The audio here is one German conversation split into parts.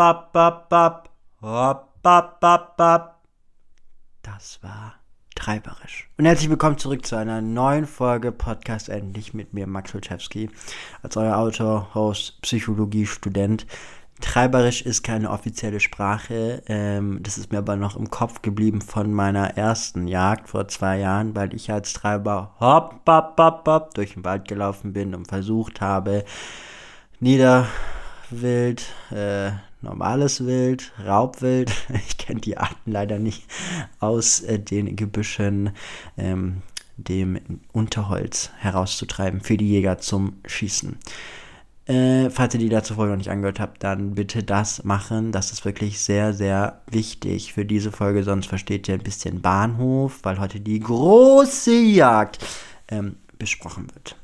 Bap, bap, bap. Hopp, bap, bap, bap. Das war treiberisch. Und herzlich willkommen zurück zu einer neuen Folge Podcast Endlich mit mir, Max Wilczewski, als euer Autor, Host, Psychologie, Student. Treiberisch ist keine offizielle Sprache. Ähm, das ist mir aber noch im Kopf geblieben von meiner ersten Jagd vor zwei Jahren, weil ich als Treiber hopp, hopp, hopp, hopp durch den Wald gelaufen bin und versucht habe, Niederwild, äh, normales Wild, Raubwild, ich kenne die Arten leider nicht, aus äh, den Gebüschen, ähm, dem Unterholz herauszutreiben für die Jäger zum Schießen. Äh, falls ihr die dazu Folge noch nicht angehört habt, dann bitte das machen. Das ist wirklich sehr, sehr wichtig für diese Folge, sonst versteht ihr ein bisschen Bahnhof, weil heute die große Jagd ähm, besprochen wird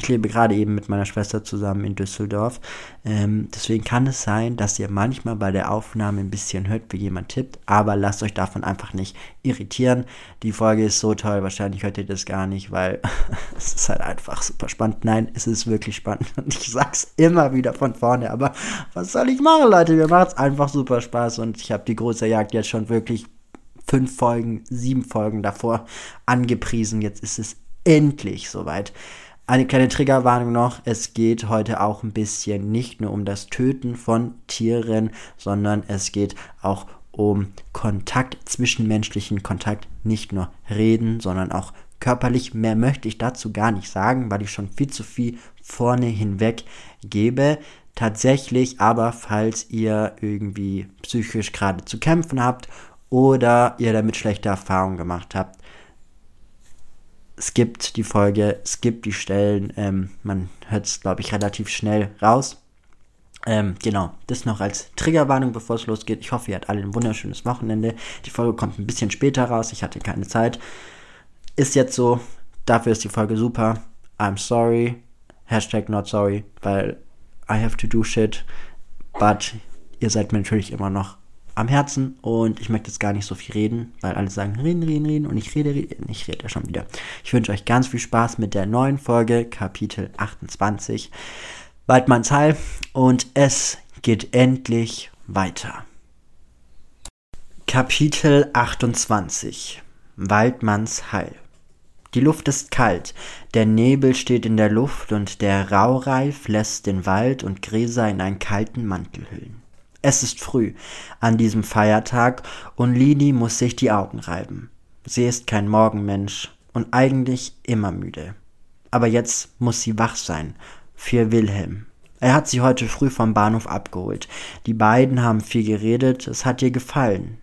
ich lebe gerade eben mit meiner Schwester zusammen in Düsseldorf. Ähm, deswegen kann es sein, dass ihr manchmal bei der Aufnahme ein bisschen hört, wie jemand tippt, aber lasst euch davon einfach nicht irritieren. Die Folge ist so toll, wahrscheinlich hört ihr das gar nicht, weil es ist halt einfach super spannend. Nein, es ist wirklich spannend und ich sag's immer wieder von vorne, aber was soll ich machen, Leute? Mir macht's einfach super Spaß und ich habe die große Jagd jetzt schon wirklich fünf Folgen, sieben Folgen davor angepriesen. Jetzt ist es endlich soweit. Eine kleine Triggerwarnung noch, es geht heute auch ein bisschen nicht nur um das Töten von Tieren, sondern es geht auch um Kontakt, zwischenmenschlichen Kontakt, nicht nur reden, sondern auch körperlich. Mehr möchte ich dazu gar nicht sagen, weil ich schon viel zu viel vorne hinweg gebe. Tatsächlich aber, falls ihr irgendwie psychisch gerade zu kämpfen habt oder ihr damit schlechte Erfahrungen gemacht habt, skippt die Folge, skippt die Stellen. Ähm, man hört es, glaube ich, relativ schnell raus. Ähm, genau, das noch als Triggerwarnung, bevor es losgeht. Ich hoffe, ihr habt alle ein wunderschönes Wochenende. Die Folge kommt ein bisschen später raus. Ich hatte keine Zeit. Ist jetzt so. Dafür ist die Folge super. I'm sorry. Hashtag not sorry, weil I have to do shit. But ihr seid mir natürlich immer noch am Herzen und ich möchte jetzt gar nicht so viel reden, weil alle sagen, reden, reden, reden und ich rede, rede, ich rede schon wieder. Ich wünsche euch ganz viel Spaß mit der neuen Folge, Kapitel 28, Waldmanns Heil und es geht endlich weiter. Kapitel 28 Waldmanns Heil die Luft ist kalt, der Nebel steht in der Luft und der Raureif lässt den Wald und Gräser in einen kalten Mantel hüllen. Es ist früh an diesem Feiertag und Lili muss sich die Augen reiben. Sie ist kein Morgenmensch und eigentlich immer müde. Aber jetzt muss sie wach sein für Wilhelm. Er hat sie heute früh vom Bahnhof abgeholt. Die beiden haben viel geredet, es hat ihr gefallen.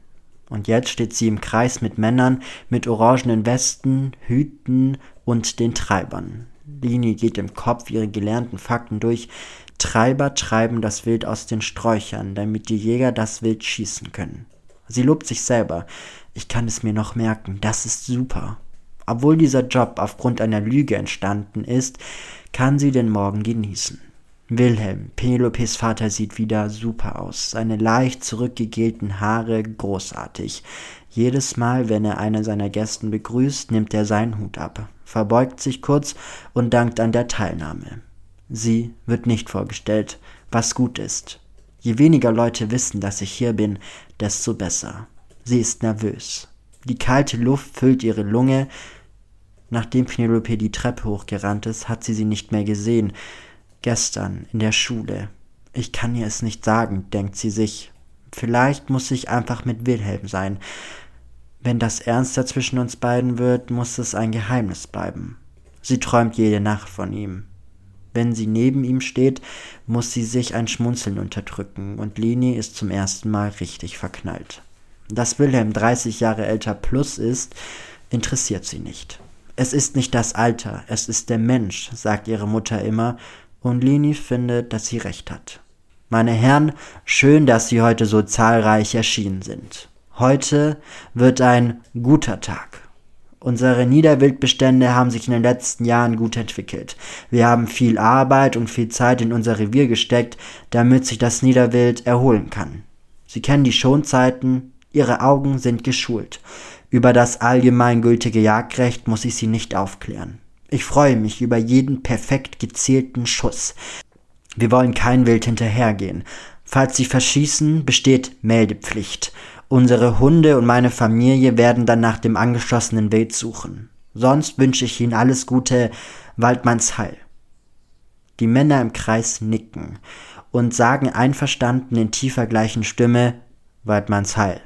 Und jetzt steht sie im Kreis mit Männern mit orangenen Westen, Hüten und den Treibern. Lini geht im Kopf ihre gelernten Fakten durch, Treiber treiben das Wild aus den Sträuchern, damit die Jäger das Wild schießen können. Sie lobt sich selber. Ich kann es mir noch merken, das ist super. Obwohl dieser Job aufgrund einer Lüge entstanden ist, kann sie den Morgen genießen. Wilhelm, Penelopes Vater, sieht wieder super aus. Seine leicht zurückgegelten Haare großartig. Jedes Mal, wenn er einen seiner Gästen begrüßt, nimmt er seinen Hut ab, verbeugt sich kurz und dankt an der Teilnahme. Sie wird nicht vorgestellt, was gut ist. Je weniger Leute wissen, dass ich hier bin, desto besser. Sie ist nervös. Die kalte Luft füllt ihre Lunge. Nachdem Penelope die Treppe hochgerannt ist, hat sie sie nicht mehr gesehen. Gestern in der Schule. Ich kann ihr es nicht sagen, denkt sie sich. Vielleicht muss ich einfach mit Wilhelm sein. Wenn das ernster zwischen uns beiden wird, muss es ein Geheimnis bleiben. Sie träumt jede Nacht von ihm. Wenn sie neben ihm steht, muss sie sich ein Schmunzeln unterdrücken und Leni ist zum ersten Mal richtig verknallt. Dass Wilhelm 30 Jahre älter plus ist, interessiert sie nicht. Es ist nicht das Alter, es ist der Mensch, sagt ihre Mutter immer, und Leni findet, dass sie recht hat. Meine Herren, schön, dass Sie heute so zahlreich erschienen sind. Heute wird ein guter Tag. Unsere Niederwildbestände haben sich in den letzten Jahren gut entwickelt. Wir haben viel Arbeit und viel Zeit in unser Revier gesteckt, damit sich das Niederwild erholen kann. Sie kennen die Schonzeiten, Ihre Augen sind geschult. Über das allgemeingültige Jagdrecht muss ich Sie nicht aufklären. Ich freue mich über jeden perfekt gezielten Schuss. Wir wollen kein Wild hinterhergehen. Falls Sie verschießen, besteht Meldepflicht. Unsere Hunde und meine Familie werden dann nach dem angeschossenen Wild suchen. Sonst wünsche ich Ihnen alles Gute, Waldmanns Heil. Die Männer im Kreis nicken und sagen einverstanden in tiefer gleichen Stimme Waldmanns Heil.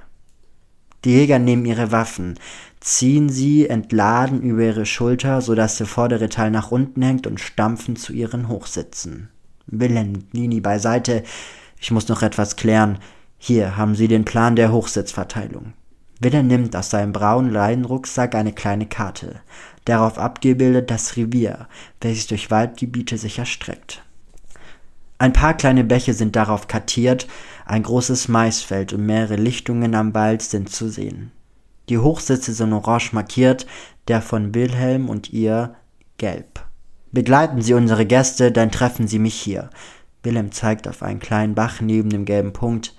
Die Jäger nehmen ihre Waffen, ziehen sie entladen über ihre Schulter, so dass der vordere Teil nach unten hängt und stampfen zu ihren Hochsitzen. Wilhelm, Lini beiseite, ich muss noch etwas klären. Hier haben Sie den Plan der Hochsitzverteilung. Wille nimmt aus seinem braunen Leinenrucksack eine kleine Karte, darauf abgebildet das Revier, welches durch Waldgebiete sich erstreckt. Ein paar kleine Bäche sind darauf kartiert, ein großes Maisfeld und mehrere Lichtungen am Wald sind zu sehen. Die Hochsitze sind orange markiert, der von Wilhelm und ihr gelb. Begleiten Sie unsere Gäste, dann treffen Sie mich hier. Wilhelm zeigt auf einen kleinen Bach neben dem gelben Punkt.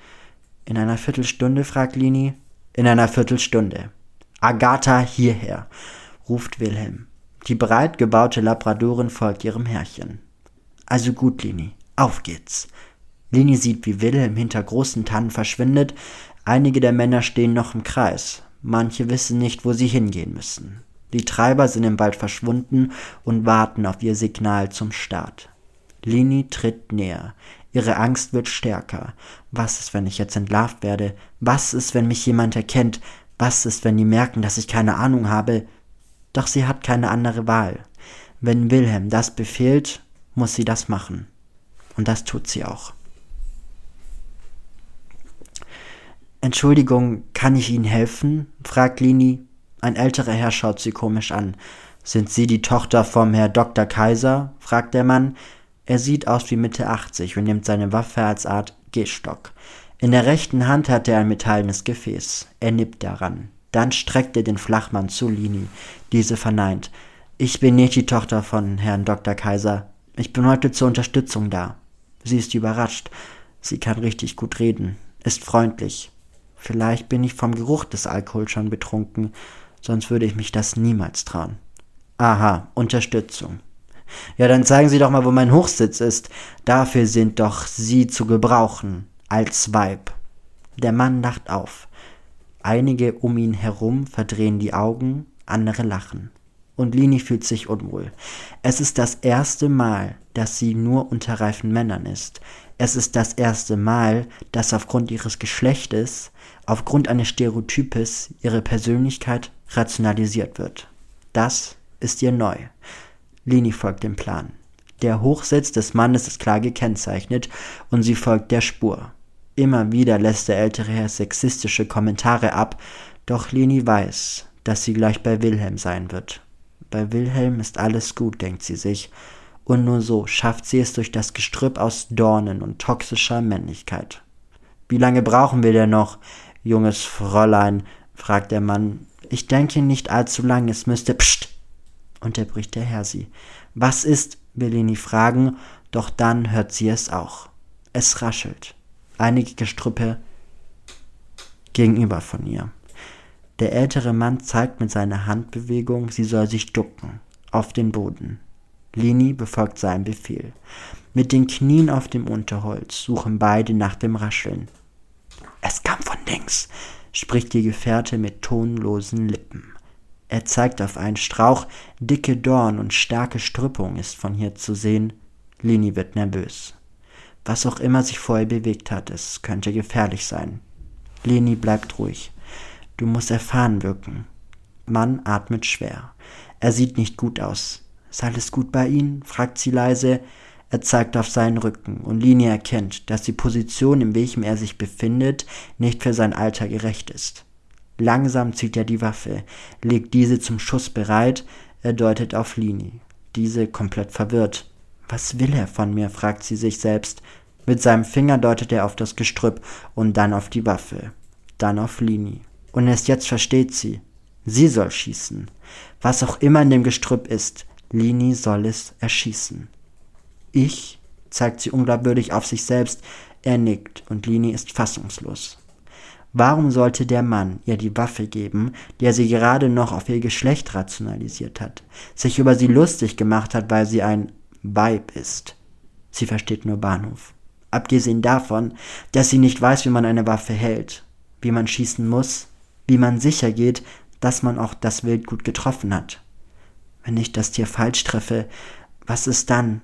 In einer Viertelstunde, fragt Lini. In einer Viertelstunde. Agatha hierher, ruft Wilhelm. Die breit gebaute Labradorin folgt ihrem Herrchen. Also gut, Lini, auf geht's. Lini sieht, wie Wilhelm hinter großen Tannen verschwindet. Einige der Männer stehen noch im Kreis. Manche wissen nicht, wo sie hingehen müssen. Die Treiber sind im Wald verschwunden und warten auf ihr Signal zum Start. Lini tritt näher. Ihre Angst wird stärker. Was ist, wenn ich jetzt entlarvt werde? Was ist, wenn mich jemand erkennt? Was ist, wenn die merken, dass ich keine Ahnung habe? Doch sie hat keine andere Wahl. Wenn Wilhelm das befehlt, muss sie das machen. Und das tut sie auch. Entschuldigung, kann ich Ihnen helfen? fragt Lini. Ein älterer Herr schaut sie komisch an. Sind Sie die Tochter vom Herr Dr. Kaiser? fragt der Mann. Er sieht aus wie Mitte 80 und nimmt seine Waffe als Art Gehstock. In der rechten Hand hat er ein metallenes Gefäß. Er nippt daran. Dann streckt er den Flachmann zu Lini. Diese verneint. Ich bin nicht die Tochter von Herrn Dr. Kaiser. Ich bin heute zur Unterstützung da. Sie ist überrascht. Sie kann richtig gut reden, ist freundlich. Vielleicht bin ich vom Geruch des Alkohols schon betrunken, sonst würde ich mich das niemals trauen. Aha, Unterstützung. Ja, dann zeigen Sie doch mal, wo mein Hochsitz ist. Dafür sind doch Sie zu gebrauchen, als Weib. Der Mann lacht auf. Einige um ihn herum verdrehen die Augen, andere lachen. Und Lini fühlt sich unwohl. Es ist das erste Mal, dass sie nur unter reifen Männern ist. Es ist das erste Mal, dass aufgrund ihres Geschlechtes, aufgrund eines Stereotypes, ihre Persönlichkeit rationalisiert wird. Das ist ihr neu. Lini folgt dem Plan. Der Hochsitz des Mannes ist klar gekennzeichnet und sie folgt der Spur. Immer wieder lässt der ältere Herr sexistische Kommentare ab, doch Leni weiß, dass sie gleich bei Wilhelm sein wird. Bei Wilhelm ist alles gut, denkt sie sich, und nur so schafft sie es durch das Gestrüpp aus Dornen und toxischer Männlichkeit. Wie lange brauchen wir denn noch, junges Fräulein? fragt der Mann. Ich denke nicht allzu lang, es müsste. Psst! Unterbricht der Herr sie. Was ist? will Leni fragen, doch dann hört sie es auch. Es raschelt. Einige Gestrüppe gegenüber von ihr. Der ältere Mann zeigt mit seiner Handbewegung, sie soll sich ducken, auf den Boden. Leni befolgt seinen Befehl. Mit den Knien auf dem Unterholz suchen beide nach dem Rascheln. Es kam von links, spricht die Gefährte mit tonlosen Lippen. Er zeigt auf einen Strauch, dicke Dorn und starke Strüppung ist von hier zu sehen. Lini wird nervös. Was auch immer sich vorher bewegt hat, es könnte gefährlich sein. Leni bleibt ruhig. Du musst erfahren wirken. Mann atmet schwer. Er sieht nicht gut aus. Ist alles gut bei Ihnen? fragt sie leise. Er zeigt auf seinen Rücken und Lini erkennt, dass die Position, in welchem er sich befindet, nicht für sein Alter gerecht ist. Langsam zieht er die Waffe, legt diese zum Schuss bereit, er deutet auf Lini. Diese komplett verwirrt. Was will er von mir? fragt sie sich selbst. Mit seinem Finger deutet er auf das Gestrüpp und dann auf die Waffe. Dann auf Lini. Und erst jetzt versteht sie. Sie soll schießen. Was auch immer in dem Gestrüpp ist, Lini soll es erschießen. Ich, zeigt sie unglaubwürdig auf sich selbst, er nickt und Lini ist fassungslos. Warum sollte der Mann ihr die Waffe geben, der sie gerade noch auf ihr Geschlecht rationalisiert hat, sich über sie lustig gemacht hat, weil sie ein Weib ist? Sie versteht nur Bahnhof. abgesehen davon, dass sie nicht weiß, wie man eine Waffe hält, wie man schießen muss, wie man sicher geht, dass man auch das Wild gut getroffen hat. Wenn ich das Tier falsch treffe, was ist dann?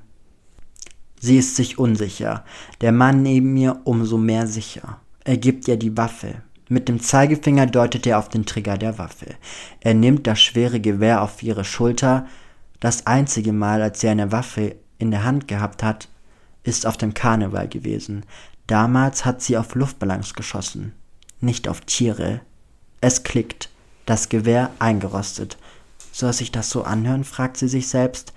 Sie ist sich unsicher, der Mann neben mir umso mehr sicher. Er gibt ihr die Waffe. Mit dem Zeigefinger deutet er auf den Trigger der Waffe. Er nimmt das schwere Gewehr auf ihre Schulter. Das einzige Mal, als sie eine Waffe in der Hand gehabt hat, ist auf dem Karneval gewesen. Damals hat sie auf Luftballons geschossen, nicht auf Tiere. Es klickt, das Gewehr eingerostet. Soll sich das so anhören? fragt sie sich selbst.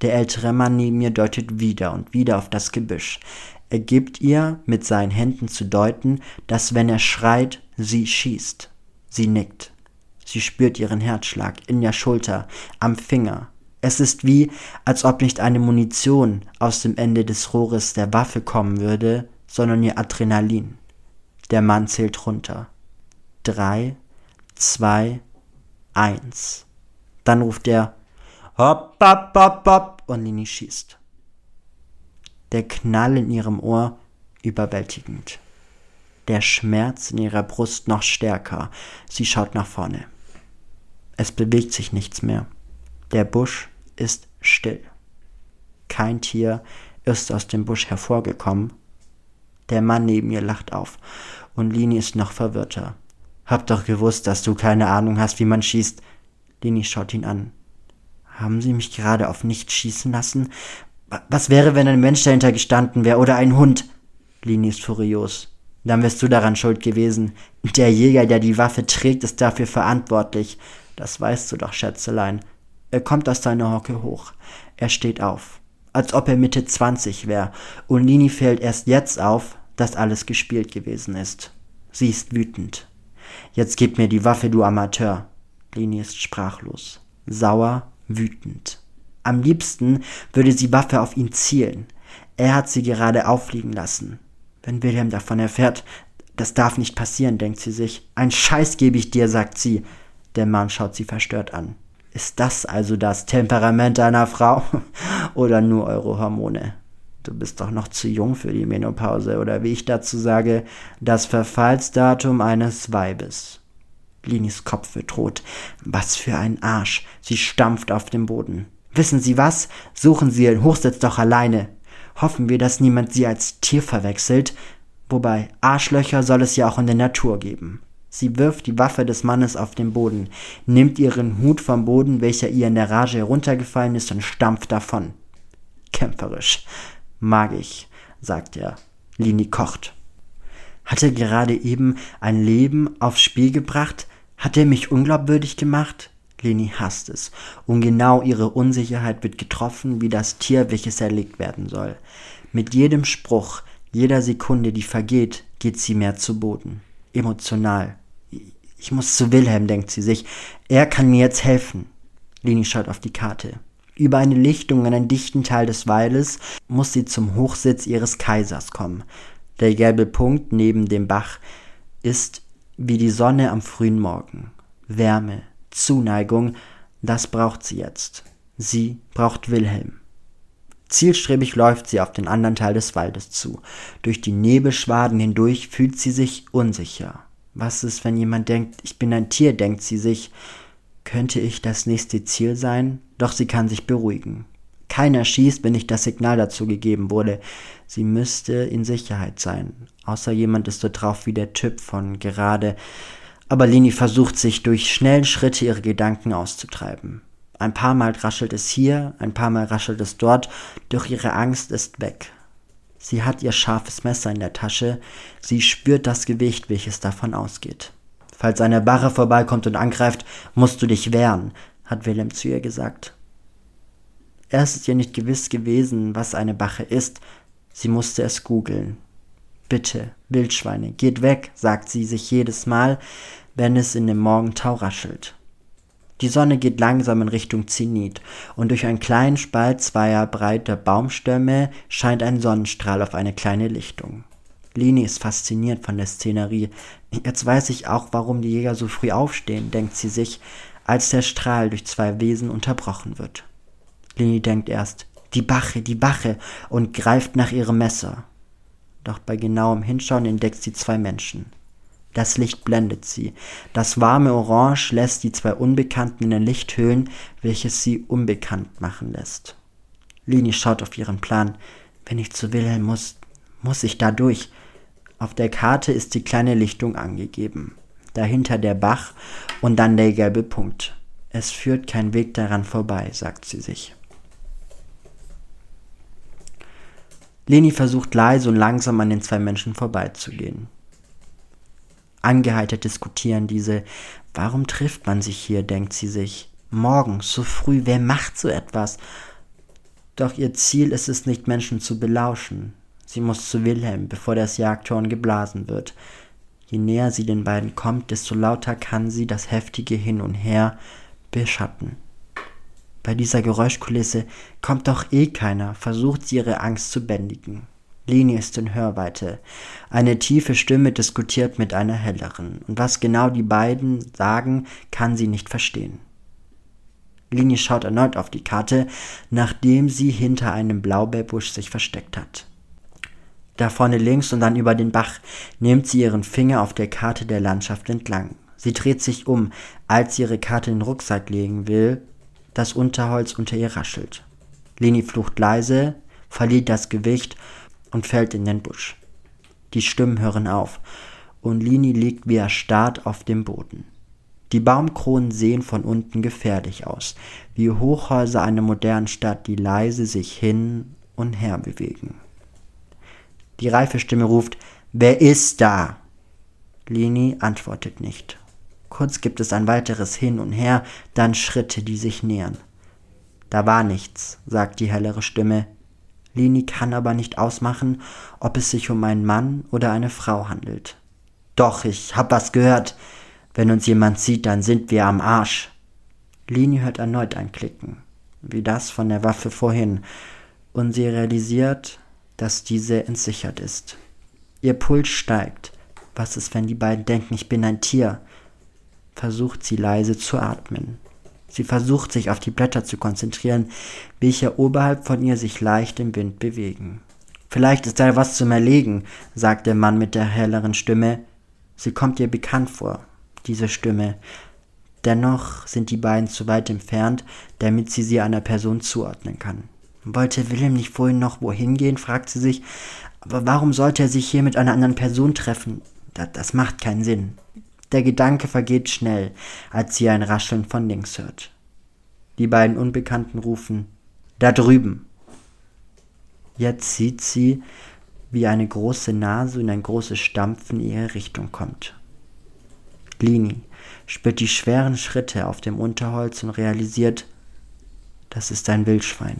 Der ältere Mann neben mir deutet wieder und wieder auf das Gebüsch. Er gibt ihr mit seinen Händen zu deuten, dass wenn er schreit, sie schießt. Sie nickt. Sie spürt ihren Herzschlag in der Schulter, am Finger. Es ist wie, als ob nicht eine Munition aus dem Ende des Rohres der Waffe kommen würde, sondern ihr Adrenalin. Der Mann zählt runter. Drei, zwei, eins. Dann ruft er Hopp, hopp, hopp, hopp und Lini schießt. Der Knall in ihrem Ohr überwältigend. Der Schmerz in ihrer Brust noch stärker. Sie schaut nach vorne. Es bewegt sich nichts mehr. Der Busch ist still. Kein Tier ist aus dem Busch hervorgekommen. Der Mann neben ihr lacht auf und Lini ist noch verwirrter. Hab doch gewusst, dass du keine Ahnung hast, wie man schießt. Lini schaut ihn an. Haben Sie mich gerade auf nichts schießen lassen? Was wäre, wenn ein Mensch dahinter gestanden wäre oder ein Hund? Lini ist furios. Dann wärst du daran schuld gewesen. Der Jäger, der die Waffe trägt, ist dafür verantwortlich. Das weißt du doch, Schätzelein. Er kommt aus seiner Hocke hoch. Er steht auf. Als ob er Mitte 20 wäre. Und Lini fällt erst jetzt auf, dass alles gespielt gewesen ist. Sie ist wütend. Jetzt gib mir die Waffe, du Amateur. Lini ist sprachlos, sauer, wütend. Am liebsten würde sie Waffe auf ihn zielen. Er hat sie gerade auffliegen lassen. Wenn Wilhelm davon erfährt, das darf nicht passieren, denkt sie sich. Ein Scheiß gebe ich dir, sagt sie. Der Mann schaut sie verstört an. Ist das also das Temperament einer Frau? oder nur eure Hormone? Du bist doch noch zu jung für die Menopause oder wie ich dazu sage, das Verfallsdatum eines Weibes. Linis Kopf wird rot. Was für ein Arsch. Sie stampft auf dem Boden. Wissen Sie was? Suchen Sie Ihren Hochsitz doch alleine. Hoffen wir, dass niemand Sie als Tier verwechselt. Wobei Arschlöcher soll es ja auch in der Natur geben. Sie wirft die Waffe des Mannes auf den Boden, nimmt ihren Hut vom Boden, welcher ihr in der Rage heruntergefallen ist, und stampft davon. Kämpferisch. Mag ich, sagt er. Lini kocht. Hat er gerade eben ein Leben aufs Spiel gebracht? Hat er mich unglaubwürdig gemacht? Leni hasst es. Und genau ihre Unsicherheit wird getroffen wie das Tier, welches erlegt werden soll. Mit jedem Spruch, jeder Sekunde, die vergeht, geht sie mehr zu Boden. Emotional. Ich muss zu Wilhelm, denkt sie sich. Er kann mir jetzt helfen. Leni schaut auf die Karte. Über eine Lichtung in einen dichten Teil des Waldes muss sie zum Hochsitz ihres Kaisers kommen. Der gelbe Punkt neben dem Bach ist wie die Sonne am frühen Morgen. Wärme, Zuneigung, das braucht sie jetzt. Sie braucht Wilhelm. Zielstrebig läuft sie auf den anderen Teil des Waldes zu. Durch die Nebelschwaden hindurch fühlt sie sich unsicher. Was ist, wenn jemand denkt, ich bin ein Tier, denkt sie sich. Könnte ich das nächste Ziel sein? Doch sie kann sich beruhigen. Keiner schießt, wenn nicht das Signal dazu gegeben wurde. Sie müsste in Sicherheit sein. Außer jemand ist so drauf wie der Typ von gerade. Aber Lini versucht sich durch schnellen Schritte ihre Gedanken auszutreiben. Ein paar Mal raschelt es hier, ein paar Mal raschelt es dort, doch ihre Angst ist weg. Sie hat ihr scharfes Messer in der Tasche, sie spürt das Gewicht, welches davon ausgeht. Falls eine Barre vorbeikommt und angreift, musst du dich wehren, hat Willem zu ihr gesagt. Erst ist ihr nicht gewiss gewesen, was eine Bache ist. Sie musste es googeln. Bitte, Wildschweine, geht weg, sagt sie sich jedes Mal, wenn es in dem Morgentau raschelt. Die Sonne geht langsam in Richtung Zenit und durch einen kleinen Spalt zweier breiter Baumstämme scheint ein Sonnenstrahl auf eine kleine Lichtung. Lini ist fasziniert von der Szenerie. Jetzt weiß ich auch, warum die Jäger so früh aufstehen, denkt sie sich, als der Strahl durch zwei Wesen unterbrochen wird. Lini denkt erst, die Bache, die Bache, und greift nach ihrem Messer. Doch bei genauem Hinschauen entdeckt sie zwei Menschen. Das Licht blendet sie. Das warme Orange lässt die zwei Unbekannten in ein Licht hüllen, welches sie unbekannt machen lässt. Lini schaut auf ihren Plan. Wenn ich zu Wilhelm muss, muss ich da durch. Auf der Karte ist die kleine Lichtung angegeben. Dahinter der Bach und dann der gelbe Punkt. Es führt kein Weg daran vorbei, sagt sie sich. Leni versucht leise und langsam an den zwei Menschen vorbeizugehen. Angeheitert diskutieren diese. Warum trifft man sich hier, denkt sie sich. Morgens, so früh, wer macht so etwas? Doch ihr Ziel ist es nicht, Menschen zu belauschen. Sie muss zu Wilhelm, bevor das Jagdhorn geblasen wird. Je näher sie den beiden kommt, desto lauter kann sie das heftige Hin und Her beschatten. Bei dieser Geräuschkulisse kommt doch eh keiner, versucht sie ihre Angst zu bändigen. Leni ist in Hörweite. Eine tiefe Stimme diskutiert mit einer helleren, und was genau die beiden sagen, kann sie nicht verstehen. Lini schaut erneut auf die Karte, nachdem sie hinter einem Blaubeerbusch sich versteckt hat. Da vorne links und dann über den Bach nimmt sie ihren Finger auf der Karte der Landschaft entlang. Sie dreht sich um, als sie ihre Karte in den Rucksack legen will, das Unterholz unter ihr raschelt. Leni flucht leise, verliert das Gewicht und fällt in den Busch. Die Stimmen hören auf und Lini liegt wie erstarrt auf dem Boden. Die Baumkronen sehen von unten gefährlich aus, wie Hochhäuser einer modernen Stadt, die leise sich hin und her bewegen. Die reife Stimme ruft, Wer ist da? Lini antwortet nicht. Kurz gibt es ein weiteres Hin und Her, dann Schritte, die sich nähern. Da war nichts, sagt die hellere Stimme. Lini kann aber nicht ausmachen, ob es sich um einen Mann oder eine Frau handelt. Doch, ich hab was gehört, wenn uns jemand sieht, dann sind wir am Arsch. Lini hört erneut ein Klicken, wie das von der Waffe vorhin, und sie realisiert, dass diese entsichert ist. Ihr Puls steigt. Was ist, wenn die beiden denken, ich bin ein Tier? Versucht sie leise zu atmen. Sie versucht sich auf die Blätter zu konzentrieren, welche oberhalb von ihr sich leicht im Wind bewegen. Vielleicht ist da was zum Erlegen, sagt der Mann mit der helleren Stimme. Sie kommt ihr bekannt vor diese Stimme. Dennoch sind die beiden zu weit entfernt, damit sie sie einer Person zuordnen kann. Wollte Wilhelm nicht vorhin noch wohin gehen, fragt sie sich, aber warum sollte er sich hier mit einer anderen Person treffen? Das, das macht keinen Sinn. Der Gedanke vergeht schnell, als sie ein Rascheln von links hört. Die beiden Unbekannten rufen, da drüben. Jetzt sieht sie, wie eine große Nase und ein großes Stampfen in ihre Richtung kommt. Lini spürt die schweren Schritte auf dem Unterholz und realisiert, das ist ein Wildschwein.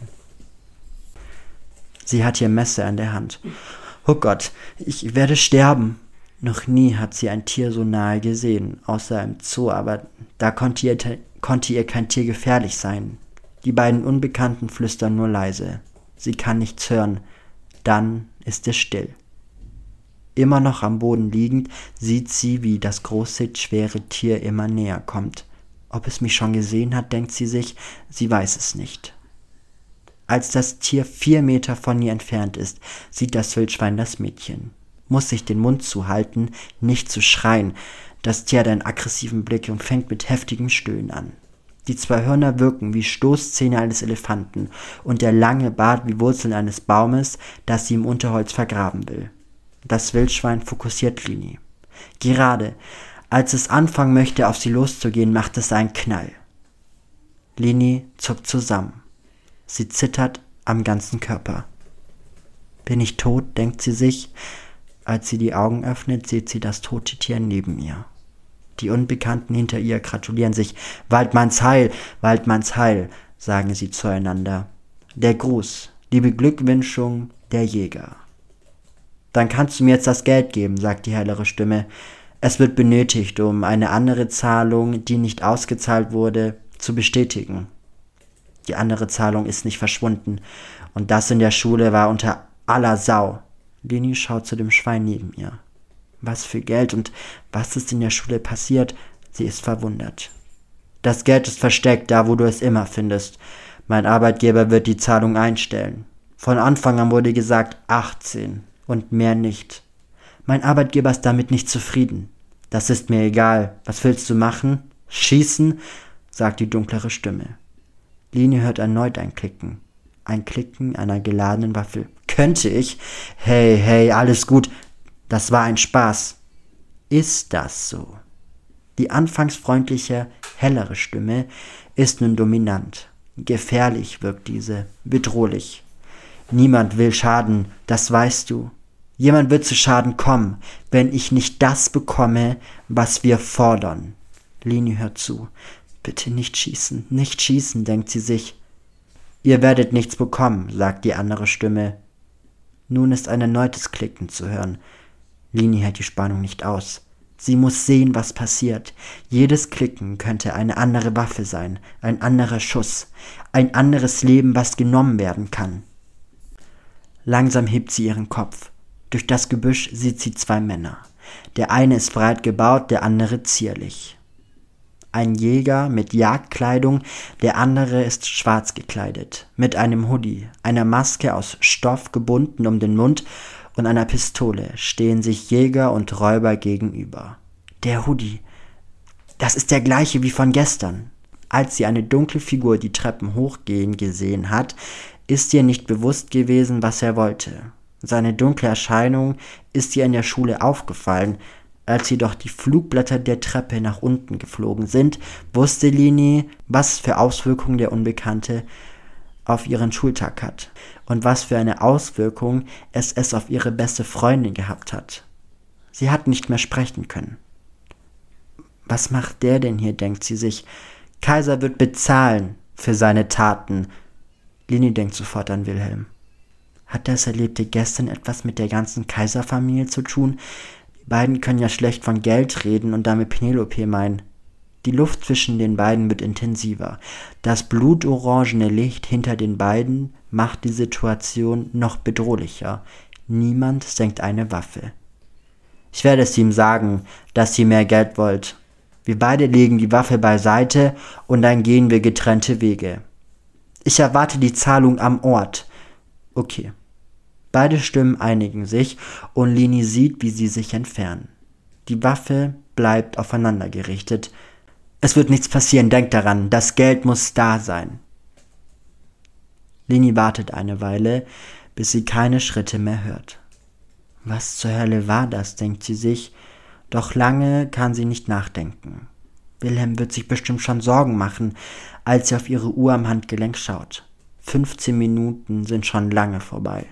Sie hat ihr Messer in der Hand. Oh Gott, ich werde sterben. Noch nie hat sie ein Tier so nahe gesehen, außer im Zoo, aber da konnte ihr, konnte ihr kein Tier gefährlich sein. Die beiden Unbekannten flüstern nur leise. Sie kann nichts hören. Dann ist es still. Immer noch am Boden liegend, sieht sie, wie das große, schwere Tier immer näher kommt. Ob es mich schon gesehen hat, denkt sie sich, sie weiß es nicht. Als das Tier vier Meter von ihr entfernt ist, sieht das Wildschwein das Mädchen, muss sich den Mund zuhalten, nicht zu schreien. Das Tier hat einen aggressiven Blick und fängt mit heftigem Stöhnen an. Die zwei Hörner wirken wie Stoßzähne eines Elefanten und der lange Bart wie Wurzeln eines Baumes, das sie im Unterholz vergraben will. Das Wildschwein fokussiert Lini. Gerade als es anfangen möchte, auf sie loszugehen, macht es einen Knall. Lini zuckt zusammen. Sie zittert am ganzen Körper. Bin ich tot, denkt sie sich. Als sie die Augen öffnet, sieht sie das tote Tier neben ihr. Die Unbekannten hinter ihr gratulieren sich. Waldmanns Heil, Waldmanns Heil, sagen sie zueinander. Der Gruß, die Beglückwünschung der Jäger. Dann kannst du mir jetzt das Geld geben, sagt die hellere Stimme. Es wird benötigt, um eine andere Zahlung, die nicht ausgezahlt wurde, zu bestätigen. Die andere Zahlung ist nicht verschwunden. Und das in der Schule war unter aller Sau. Leni schaut zu dem Schwein neben ihr. Was für Geld und was ist in der Schule passiert? Sie ist verwundert. Das Geld ist versteckt, da wo du es immer findest. Mein Arbeitgeber wird die Zahlung einstellen. Von Anfang an wurde gesagt 18. und mehr nicht. Mein Arbeitgeber ist damit nicht zufrieden. Das ist mir egal. Was willst du machen? Schießen? sagt die dunklere Stimme. Linie hört erneut ein Klicken. Ein Klicken einer geladenen Waffe. Könnte ich? Hey, hey, alles gut. Das war ein Spaß. Ist das so? Die anfangs freundliche, hellere Stimme ist nun dominant. Gefährlich wirkt diese, bedrohlich. Niemand will Schaden, das weißt du. Jemand wird zu Schaden kommen, wenn ich nicht das bekomme, was wir fordern. Lini hört zu. Bitte nicht schießen, nicht schießen, denkt sie sich. Ihr werdet nichts bekommen, sagt die andere Stimme. Nun ist ein erneutes Klicken zu hören. Lini hält die Spannung nicht aus. Sie muss sehen, was passiert. Jedes Klicken könnte eine andere Waffe sein, ein anderer Schuss, ein anderes Leben, was genommen werden kann. Langsam hebt sie ihren Kopf. Durch das Gebüsch sieht sie zwei Männer. Der eine ist breit gebaut, der andere zierlich. Ein Jäger mit Jagdkleidung, der andere ist schwarz gekleidet, mit einem Hoodie, einer Maske aus Stoff gebunden um den Mund und einer Pistole stehen sich Jäger und Räuber gegenüber. Der Hoodie. Das ist der gleiche wie von gestern. Als sie eine dunkle Figur die Treppen hochgehen gesehen hat, ist ihr nicht bewusst gewesen, was er wollte. Seine dunkle Erscheinung ist ihr in der Schule aufgefallen. Als jedoch die Flugblätter der Treppe nach unten geflogen sind, wusste Lini, was für Auswirkungen der Unbekannte auf ihren Schultag hat und was für eine Auswirkung es es auf ihre beste Freundin gehabt hat. Sie hat nicht mehr sprechen können. Was macht der denn hier, denkt sie sich. Kaiser wird bezahlen für seine Taten. Lini denkt sofort an Wilhelm. Hat das Erlebte gestern etwas mit der ganzen Kaiserfamilie zu tun? Beiden können ja schlecht von Geld reden und damit Penelope meinen. Die Luft zwischen den beiden wird intensiver. Das blutorangene Licht hinter den beiden macht die Situation noch bedrohlicher. Niemand senkt eine Waffe. Ich werde es ihm sagen, dass ihr mehr Geld wollt. Wir beide legen die Waffe beiseite und dann gehen wir getrennte Wege. Ich erwarte die Zahlung am Ort. Okay. Beide Stimmen einigen sich und Lini sieht, wie sie sich entfernen. Die Waffe bleibt aufeinander gerichtet, es wird nichts passieren, denk daran, das Geld muss da sein. Lini wartet eine Weile, bis sie keine Schritte mehr hört. Was zur Hölle war das, denkt sie sich, doch lange kann sie nicht nachdenken. Wilhelm wird sich bestimmt schon Sorgen machen, als sie auf ihre Uhr am Handgelenk schaut. 15 Minuten sind schon lange vorbei.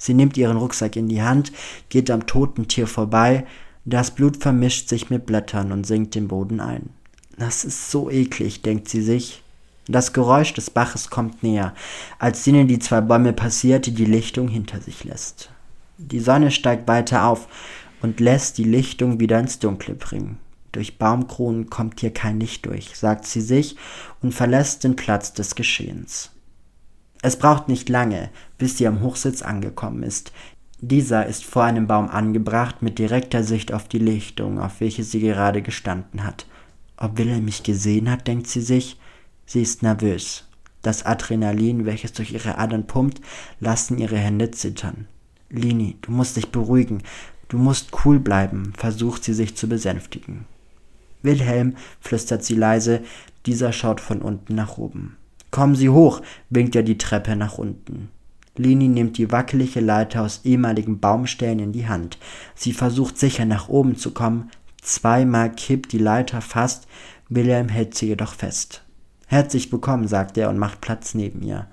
Sie nimmt ihren Rucksack in die Hand, geht am toten Tier vorbei, das Blut vermischt sich mit Blättern und sinkt den Boden ein. Das ist so eklig, denkt sie sich. Das Geräusch des Baches kommt näher, als Sinne die zwei Bäume passiert, die die Lichtung hinter sich lässt. Die Sonne steigt weiter auf und lässt die Lichtung wieder ins Dunkle bringen. Durch Baumkronen kommt hier kein Licht durch, sagt sie sich und verlässt den Platz des Geschehens. Es braucht nicht lange, bis sie am Hochsitz angekommen ist. Dieser ist vor einem Baum angebracht mit direkter Sicht auf die Lichtung, auf welche sie gerade gestanden hat. Ob Wilhelm mich gesehen hat, denkt sie sich. Sie ist nervös. Das Adrenalin, welches durch ihre Adern pumpt, lassen ihre Hände zittern. Lini, du musst dich beruhigen. Du musst cool bleiben, versucht sie sich zu besänftigen. Wilhelm, flüstert sie leise, dieser schaut von unten nach oben. Kommen Sie hoch, winkt er die Treppe nach unten. Lini nimmt die wackelige Leiter aus ehemaligen Baumstämmen in die Hand. Sie versucht sicher nach oben zu kommen, Zweimal kippt die Leiter fast, Wilhelm hält sie jedoch fest. Herzlich willkommen, sagt er und macht Platz neben ihr.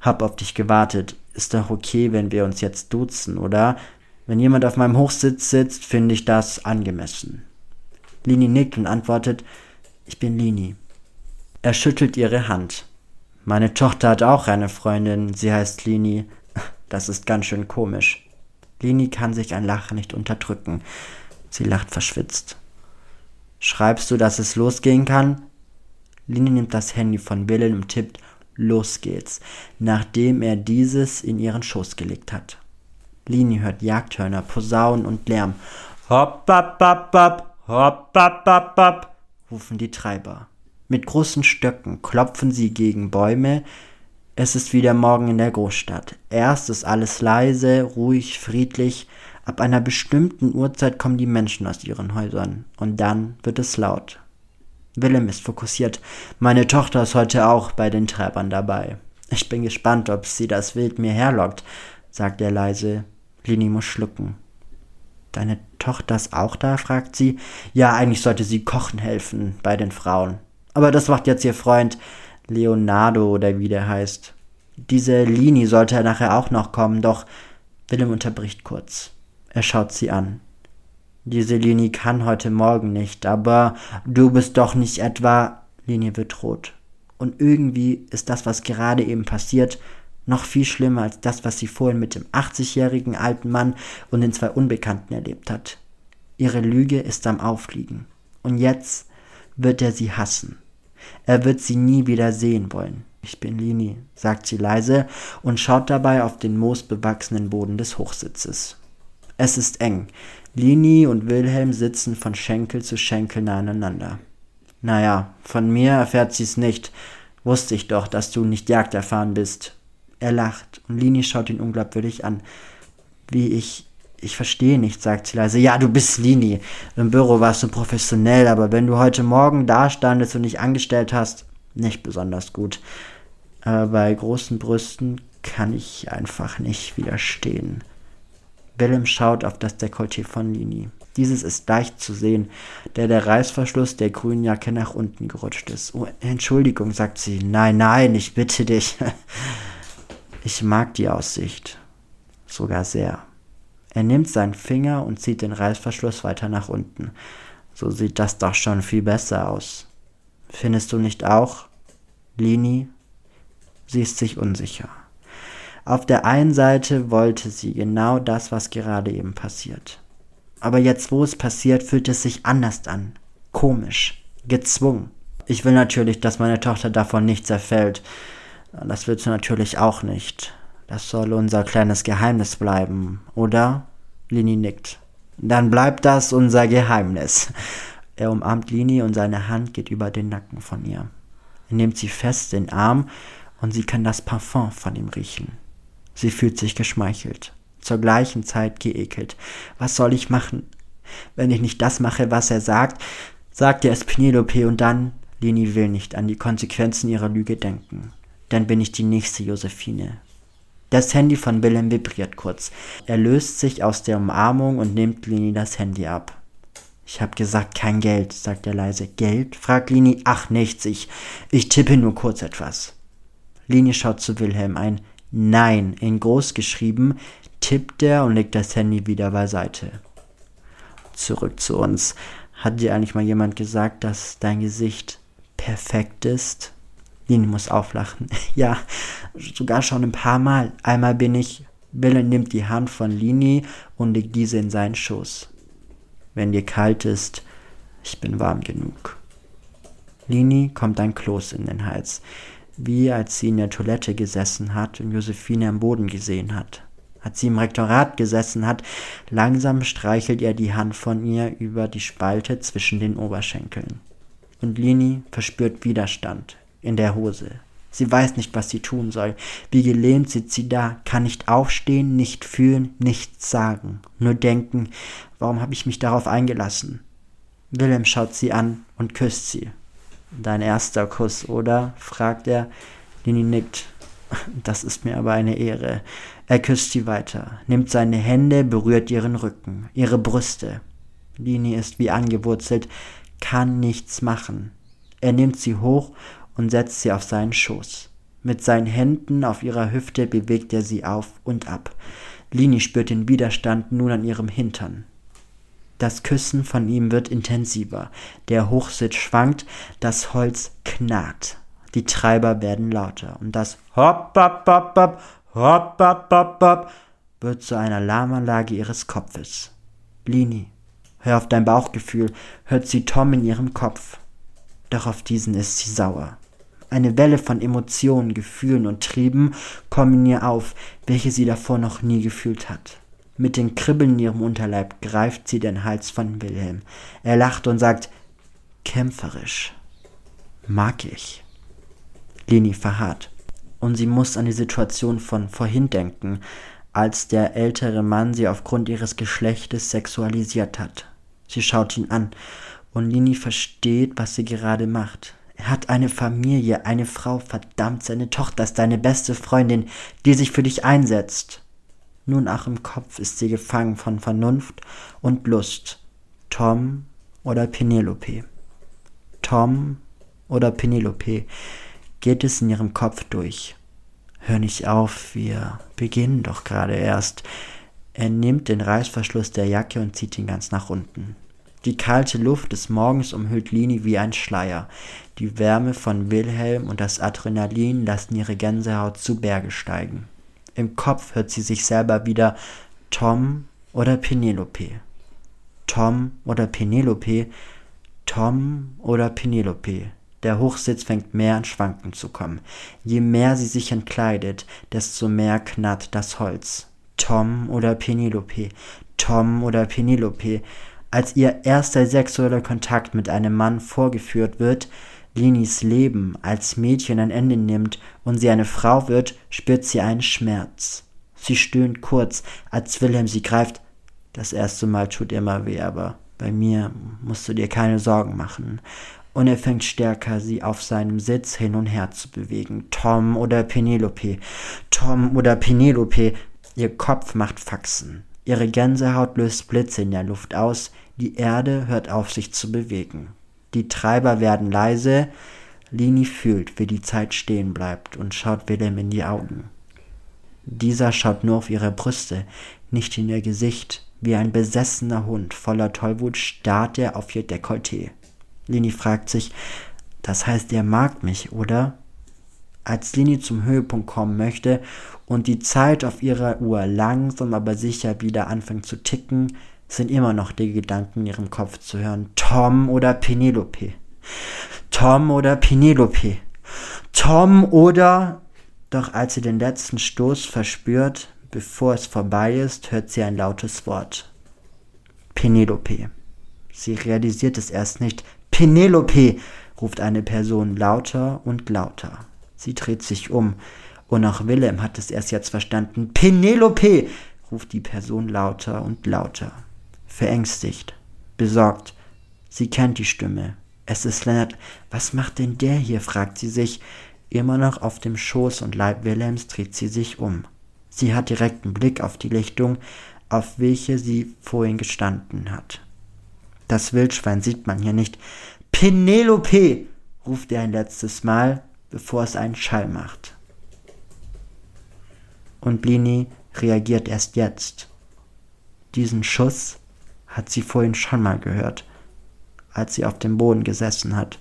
Hab auf dich gewartet. Ist doch okay, wenn wir uns jetzt duzen, oder? Wenn jemand auf meinem Hochsitz sitzt, finde ich das angemessen. Lini nickt und antwortet, ich bin Lini. Er schüttelt ihre Hand. Meine Tochter hat auch eine Freundin, sie heißt Lini. Das ist ganz schön komisch. Lini kann sich ein Lachen nicht unterdrücken. Sie lacht verschwitzt. Schreibst du, dass es losgehen kann? Lini nimmt das Handy von Willen und tippt Los geht's, nachdem er dieses in ihren Schoß gelegt hat. Lini hört Jagdhörner, Posaunen und Lärm. Hopp, hopp, hopp, hopp, hopp, hopp, hopp, rufen die Treiber. Mit großen Stöcken klopfen sie gegen Bäume. Es ist wieder Morgen in der Großstadt. Erst ist alles leise, ruhig, friedlich. Ab einer bestimmten Uhrzeit kommen die Menschen aus ihren Häusern. Und dann wird es laut. Willem ist fokussiert. Meine Tochter ist heute auch bei den Treibern dabei. Ich bin gespannt, ob sie das Wild mir herlockt, sagt er leise. Lini muss schlucken. Deine Tochter ist auch da? fragt sie. Ja, eigentlich sollte sie kochen helfen bei den Frauen. Aber das macht jetzt ihr Freund Leonardo oder wie der heißt. Diese Lini sollte nachher auch noch kommen, doch Willem unterbricht kurz. Er schaut sie an. Diese Lini kann heute Morgen nicht, aber du bist doch nicht etwa. Linie wird rot. Und irgendwie ist das, was gerade eben passiert, noch viel schlimmer als das, was sie vorhin mit dem 80-jährigen alten Mann und den zwei Unbekannten erlebt hat. Ihre Lüge ist am Aufliegen. Und jetzt wird er sie hassen. Er wird sie nie wieder sehen wollen. Ich bin Lini, sagt sie leise und schaut dabei auf den moosbewachsenen Boden des Hochsitzes. Es ist eng. Lini und Wilhelm sitzen von Schenkel zu Schenkel aneinander. Naja, von mir erfährt sie's nicht. Wusste ich doch, dass du nicht Jagd erfahren bist. Er lacht und Lini schaut ihn unglaubwürdig an. Wie ich, ich verstehe nicht, sagt sie leise. Ja, du bist Lini. Im Büro warst du professionell, aber wenn du heute Morgen da standest und dich angestellt hast, nicht besonders gut. Aber bei großen Brüsten kann ich einfach nicht widerstehen. Willem schaut auf das Dekolleté von Lini. Dieses ist leicht zu sehen, da der Reißverschluss der grünen Jacke nach unten gerutscht ist. Oh, Entschuldigung, sagt sie. Nein, nein, ich bitte dich. Ich mag die Aussicht. Sogar sehr. Er nimmt seinen Finger und zieht den Reißverschluss weiter nach unten. So sieht das doch schon viel besser aus. Findest du nicht auch? Lini? Sie ist sich unsicher. Auf der einen Seite wollte sie genau das, was gerade eben passiert. Aber jetzt, wo es passiert, fühlt es sich anders an. Komisch. Gezwungen. Ich will natürlich, dass meine Tochter davon nichts erfällt. Das willst du natürlich auch nicht. Das soll unser kleines Geheimnis bleiben, oder? Lini nickt. Dann bleibt das unser Geheimnis. Er umarmt Lini und seine Hand geht über den Nacken von ihr. Er nimmt sie fest in den Arm und sie kann das Parfum von ihm riechen. Sie fühlt sich geschmeichelt, zur gleichen Zeit geekelt. Was soll ich machen? Wenn ich nicht das mache, was er sagt, sagt er es Penelope und dann, Leni will nicht an die Konsequenzen ihrer Lüge denken. Dann bin ich die nächste Josephine. Das Handy von Willem vibriert kurz. Er löst sich aus der Umarmung und nimmt Lini das Handy ab. Ich hab gesagt, kein Geld, sagt er leise. Geld? fragt Lini. Ach, nichts, ich, ich tippe nur kurz etwas. Lini schaut zu Wilhelm ein. Nein, in groß geschrieben, tippt er und legt das Handy wieder beiseite. Zurück zu uns. Hat dir eigentlich mal jemand gesagt, dass dein Gesicht perfekt ist? Lini muss auflachen. ja, sogar schon ein paar Mal. Einmal bin ich, Wille nimmt die Hand von Lini und legt diese in seinen Schoß. Wenn dir kalt ist, ich bin warm genug. Lini kommt ein Kloß in den Hals wie als sie in der Toilette gesessen hat und Josephine am Boden gesehen hat. Als sie im Rektorat gesessen hat, langsam streichelt er die Hand von ihr über die Spalte zwischen den Oberschenkeln. Und Lini verspürt Widerstand in der Hose. Sie weiß nicht, was sie tun soll. Wie gelähmt sitzt sie da, kann nicht aufstehen, nicht fühlen, nichts sagen, nur denken, warum habe ich mich darauf eingelassen? Willem schaut sie an und küsst sie. Dein erster Kuss, oder? fragt er. Lini nickt. Das ist mir aber eine Ehre. Er küsst sie weiter, nimmt seine Hände, berührt ihren Rücken, ihre Brüste. Lini ist wie angewurzelt, kann nichts machen. Er nimmt sie hoch und setzt sie auf seinen Schoß. Mit seinen Händen auf ihrer Hüfte bewegt er sie auf und ab. Lini spürt den Widerstand nun an ihrem Hintern. Das Küssen von ihm wird intensiver. Der Hochsitz schwankt, das Holz knarrt. Die Treiber werden lauter und das Hopp, hopp, hopp, hopp, hopp, hopp, hopp, hopp wird zu einer Alarmanlage ihres Kopfes. Lini, hör auf dein Bauchgefühl, hört sie Tom in ihrem Kopf. Doch auf diesen ist sie sauer. Eine Welle von Emotionen, Gefühlen und Trieben kommen in ihr auf, welche sie davor noch nie gefühlt hat. Mit den Kribbeln in ihrem Unterleib greift sie den Hals von Wilhelm. Er lacht und sagt, kämpferisch. Mag ich. Leni verharrt. und sie muss an die Situation von vorhin denken, als der ältere Mann sie aufgrund ihres Geschlechtes sexualisiert hat. Sie schaut ihn an und Lini versteht, was sie gerade macht. Er hat eine Familie, eine Frau, verdammt, seine Tochter ist deine beste Freundin, die sich für dich einsetzt. Nun auch im Kopf ist sie gefangen von Vernunft und Lust. Tom oder Penelope. Tom oder Penelope geht es in ihrem Kopf durch. Hör nicht auf, wir beginnen doch gerade erst. Er nimmt den Reißverschluss der Jacke und zieht ihn ganz nach unten. Die kalte Luft des Morgens umhüllt Lini wie ein Schleier. Die Wärme von Wilhelm und das Adrenalin lassen ihre Gänsehaut zu Berge steigen. Im Kopf hört sie sich selber wieder Tom oder Penelope. Tom oder Penelope. Tom oder Penelope. Der Hochsitz fängt mehr an Schwanken zu kommen. Je mehr sie sich entkleidet, desto mehr knarrt das Holz. Tom oder Penelope, Tom oder Penelope. Als ihr erster sexueller Kontakt mit einem Mann vorgeführt wird, Linis Leben als Mädchen ein Ende nimmt und sie eine Frau wird, spürt sie einen Schmerz. Sie stöhnt kurz, als Wilhelm sie greift. Das erste Mal tut immer weh, aber bei mir musst du dir keine Sorgen machen und er fängt stärker, sie auf seinem Sitz hin und her zu bewegen. Tom oder Penelope, Tom oder Penelope, ihr Kopf macht Faxen. Ihre Gänsehaut löst Blitze in der Luft aus, die Erde hört auf sich zu bewegen. Die Treiber werden leise, Lini fühlt, wie die Zeit stehen bleibt und schaut Willem in die Augen. Dieser schaut nur auf ihre Brüste, nicht in ihr Gesicht. Wie ein besessener Hund voller Tollwut starrt er auf ihr Dekolleté. Lini fragt sich, das heißt, er mag mich, oder? Als Lini zum Höhepunkt kommen möchte und die Zeit auf ihrer Uhr langsam aber sicher wieder anfängt zu ticken, sind immer noch die Gedanken in ihrem Kopf zu hören. Tom oder Penelope? Tom oder Penelope? Tom oder... Doch als sie den letzten Stoß verspürt, bevor es vorbei ist, hört sie ein lautes Wort. Penelope. Sie realisiert es erst nicht, Penelope, ruft eine Person lauter und lauter. Sie dreht sich um, und auch Willem hat es erst jetzt verstanden. Penelope, ruft die Person lauter und lauter. Verängstigt, besorgt. Sie kennt die Stimme. Es ist Lennart. Was macht denn der hier? fragt sie sich. Immer noch auf dem Schoß und Leib Wilhelms dreht sie sich um. Sie hat direkten Blick auf die Lichtung, auf welche sie vorhin gestanden hat. Das Wildschwein sieht man hier nicht. Penelope, ruft er ein letztes Mal, bevor es einen Schall macht. Und Lini reagiert erst jetzt. Diesen Schuss hat sie vorhin schon mal gehört, als sie auf dem Boden gesessen hat.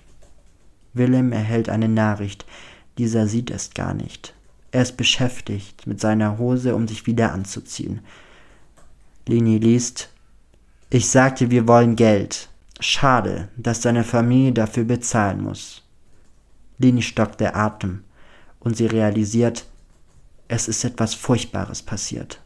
Willem erhält eine Nachricht, dieser sieht es gar nicht. Er ist beschäftigt mit seiner Hose, um sich wieder anzuziehen. Lini liest ich sagte, wir wollen Geld. Schade, dass deine Familie dafür bezahlen muss. Lini stockt der Atem und sie realisiert, es ist etwas Furchtbares passiert.